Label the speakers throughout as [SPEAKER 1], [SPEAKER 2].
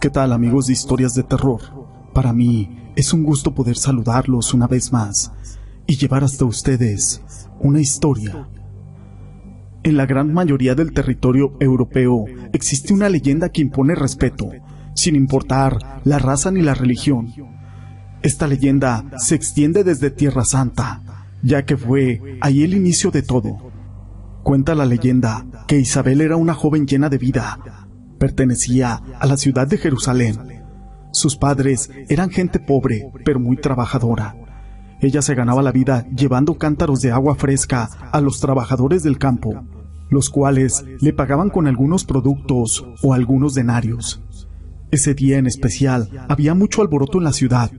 [SPEAKER 1] ¿Qué tal amigos de historias de terror? Para mí es un gusto poder saludarlos una vez más y llevar hasta ustedes una historia. En la gran mayoría del territorio europeo existe una leyenda que impone respeto, sin importar la raza ni la religión. Esta leyenda se extiende desde Tierra Santa, ya que fue ahí el inicio de todo. Cuenta la leyenda que Isabel era una joven llena de vida. Pertenecía a la ciudad de Jerusalén. Sus padres eran gente pobre, pero muy trabajadora. Ella se ganaba la vida llevando cántaros de agua fresca a los trabajadores del campo, los cuales le pagaban con algunos productos o algunos denarios. Ese día en especial había mucho alboroto en la ciudad.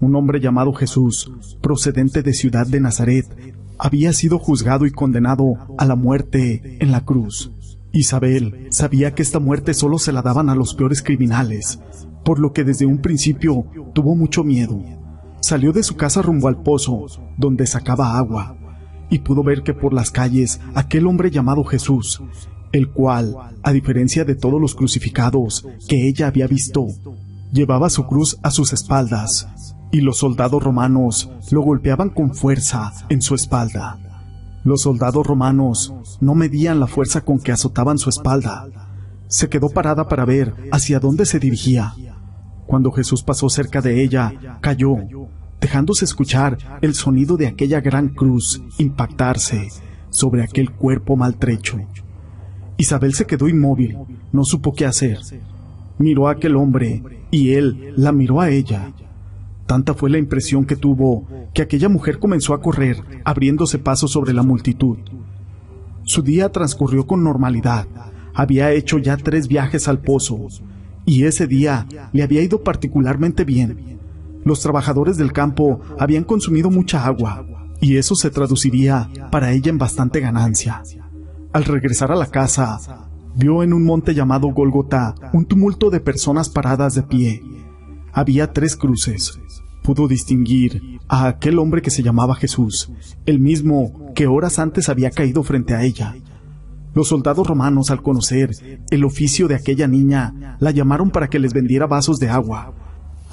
[SPEAKER 1] Un hombre llamado Jesús, procedente de Ciudad de Nazaret, había sido juzgado y condenado a la muerte en la cruz. Isabel sabía que esta muerte solo se la daban a los peores criminales, por lo que desde un principio tuvo mucho miedo. Salió de su casa rumbo al pozo, donde sacaba agua, y pudo ver que por las calles aquel hombre llamado Jesús, el cual, a diferencia de todos los crucificados que ella había visto, llevaba su cruz a sus espaldas, y los soldados romanos lo golpeaban con fuerza en su espalda. Los soldados romanos no medían la fuerza con que azotaban su espalda. Se quedó parada para ver hacia dónde se dirigía. Cuando Jesús pasó cerca de ella, cayó, dejándose escuchar el sonido de aquella gran cruz impactarse sobre aquel cuerpo maltrecho. Isabel se quedó inmóvil, no supo qué hacer. Miró a aquel hombre y él la miró a ella. Tanta fue la impresión que tuvo que aquella mujer comenzó a correr, abriéndose paso sobre la multitud. Su día transcurrió con normalidad. Había hecho ya tres viajes al pozo, y ese día le había ido particularmente bien. Los trabajadores del campo habían consumido mucha agua, y eso se traduciría para ella en bastante ganancia. Al regresar a la casa, vio en un monte llamado Golgota un tumulto de personas paradas de pie. Había tres cruces, pudo distinguir a aquel hombre que se llamaba Jesús, el mismo que horas antes había caído frente a ella. Los soldados romanos, al conocer el oficio de aquella niña, la llamaron para que les vendiera vasos de agua.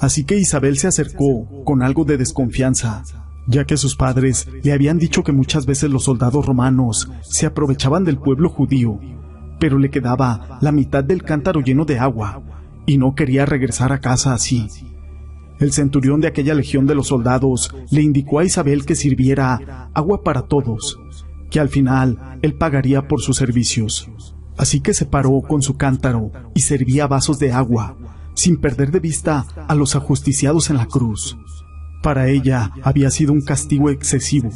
[SPEAKER 1] Así que Isabel se acercó con algo de desconfianza, ya que sus padres le habían dicho que muchas veces los soldados romanos se aprovechaban del pueblo judío, pero le quedaba la mitad del cántaro lleno de agua, y no quería regresar a casa así. El centurión de aquella legión de los soldados le indicó a Isabel que sirviera agua para todos, que al final él pagaría por sus servicios. Así que se paró con su cántaro y servía vasos de agua, sin perder de vista a los ajusticiados en la cruz. Para ella había sido un castigo excesivo,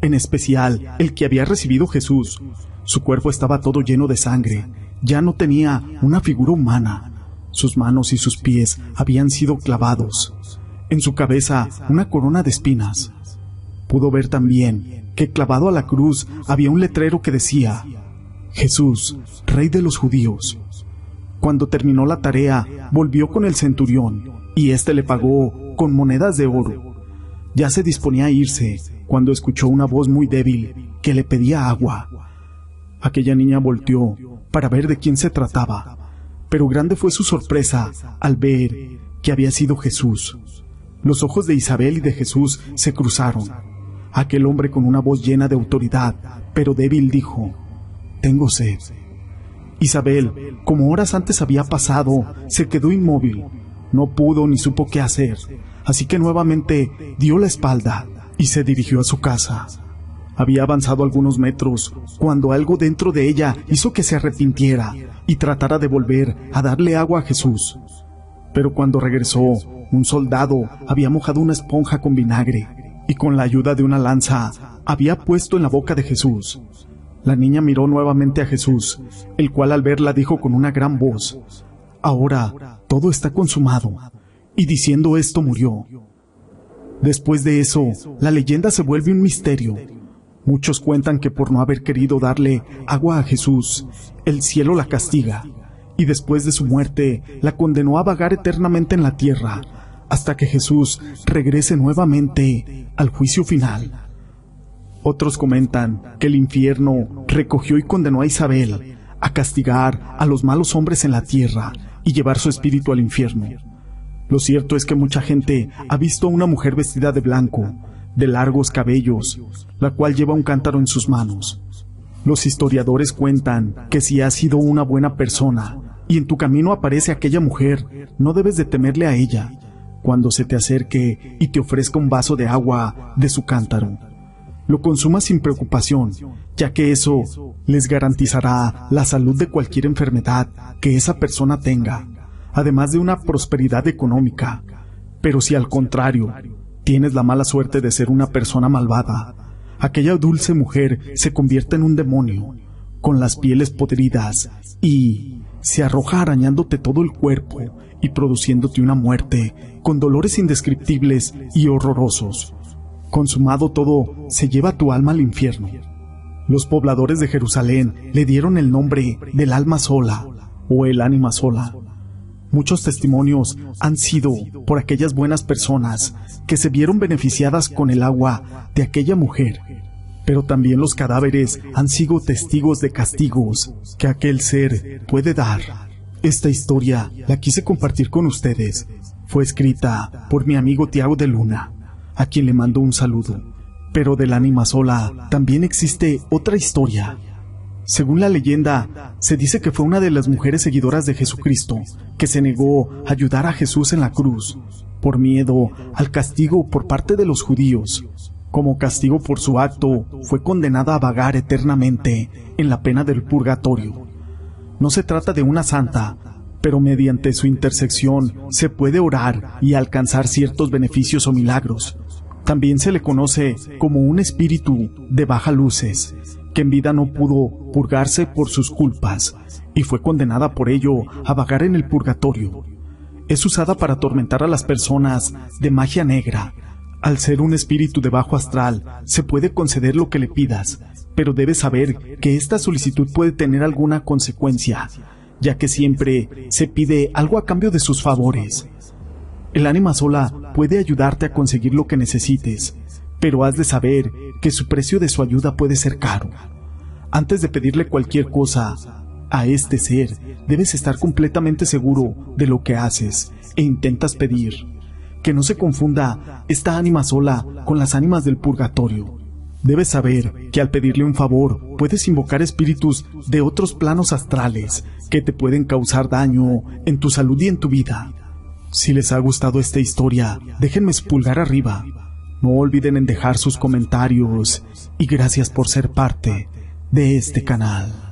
[SPEAKER 1] en especial el que había recibido Jesús. Su cuerpo estaba todo lleno de sangre, ya no tenía una figura humana. Sus manos y sus pies habían sido clavados. En su cabeza una corona de espinas. Pudo ver también que clavado a la cruz había un letrero que decía, Jesús, Rey de los judíos. Cuando terminó la tarea, volvió con el centurión, y éste le pagó con monedas de oro. Ya se disponía a irse, cuando escuchó una voz muy débil que le pedía agua. Aquella niña volteó para ver de quién se trataba pero grande fue su sorpresa al ver que había sido Jesús. Los ojos de Isabel y de Jesús se cruzaron. Aquel hombre con una voz llena de autoridad, pero débil, dijo, Tengo sed. Isabel, como horas antes había pasado, se quedó inmóvil. No pudo ni supo qué hacer, así que nuevamente dio la espalda y se dirigió a su casa. Había avanzado algunos metros cuando algo dentro de ella hizo que se arrepintiera y tratara de volver a darle agua a Jesús. Pero cuando regresó, un soldado había mojado una esponja con vinagre y con la ayuda de una lanza había puesto en la boca de Jesús. La niña miró nuevamente a Jesús, el cual al verla dijo con una gran voz, Ahora todo está consumado. Y diciendo esto murió. Después de eso, la leyenda se vuelve un misterio Muchos cuentan que por no haber querido darle agua a Jesús, el cielo la castiga, y después de su muerte la condenó a vagar eternamente en la tierra, hasta que Jesús regrese nuevamente al juicio final. Otros comentan que el infierno recogió y condenó a Isabel a castigar a los malos hombres en la tierra y llevar su espíritu al infierno. Lo cierto es que mucha gente ha visto a una mujer vestida de blanco, de largos cabellos, la cual lleva un cántaro en sus manos. Los historiadores cuentan que si has sido una buena persona y en tu camino aparece aquella mujer, no debes de temerle a ella cuando se te acerque y te ofrezca un vaso de agua de su cántaro. Lo consuma sin preocupación, ya que eso les garantizará la salud de cualquier enfermedad que esa persona tenga, además de una prosperidad económica. Pero si al contrario, tienes la mala suerte de ser una persona malvada, aquella dulce mujer se convierte en un demonio, con las pieles podridas, y se arroja arañándote todo el cuerpo y produciéndote una muerte, con dolores indescriptibles y horrorosos. Consumado todo, se lleva tu alma al infierno. Los pobladores de Jerusalén le dieron el nombre del alma sola o el ánima sola. Muchos testimonios han sido por aquellas buenas personas que se vieron beneficiadas con el agua de aquella mujer, pero también los cadáveres han sido testigos de castigos que aquel ser puede dar. Esta historia la quise compartir con ustedes. Fue escrita por mi amigo Tiago de Luna, a quien le mando un saludo. Pero del ánima sola también existe otra historia. Según la leyenda, se dice que fue una de las mujeres seguidoras de Jesucristo que se negó a ayudar a Jesús en la cruz por miedo al castigo por parte de los judíos. Como castigo por su acto, fue condenada a vagar eternamente en la pena del purgatorio. No se trata de una santa, pero mediante su intersección se puede orar y alcanzar ciertos beneficios o milagros. También se le conoce como un espíritu de baja luces, que en vida no pudo purgarse por sus culpas y fue condenada por ello a vagar en el purgatorio. Es usada para atormentar a las personas de magia negra. Al ser un espíritu de bajo astral, se puede conceder lo que le pidas, pero debes saber que esta solicitud puede tener alguna consecuencia, ya que siempre se pide algo a cambio de sus favores. El ánima sola puede ayudarte a conseguir lo que necesites, pero has de saber que su precio de su ayuda puede ser caro. Antes de pedirle cualquier cosa a este ser, debes estar completamente seguro de lo que haces e intentas pedir. Que no se confunda esta ánima sola con las ánimas del purgatorio. Debes saber que al pedirle un favor puedes invocar espíritus de otros planos astrales que te pueden causar daño en tu salud y en tu vida. Si les ha gustado esta historia, déjenme su pulgar arriba no olviden en dejar sus comentarios y gracias por ser parte de este canal.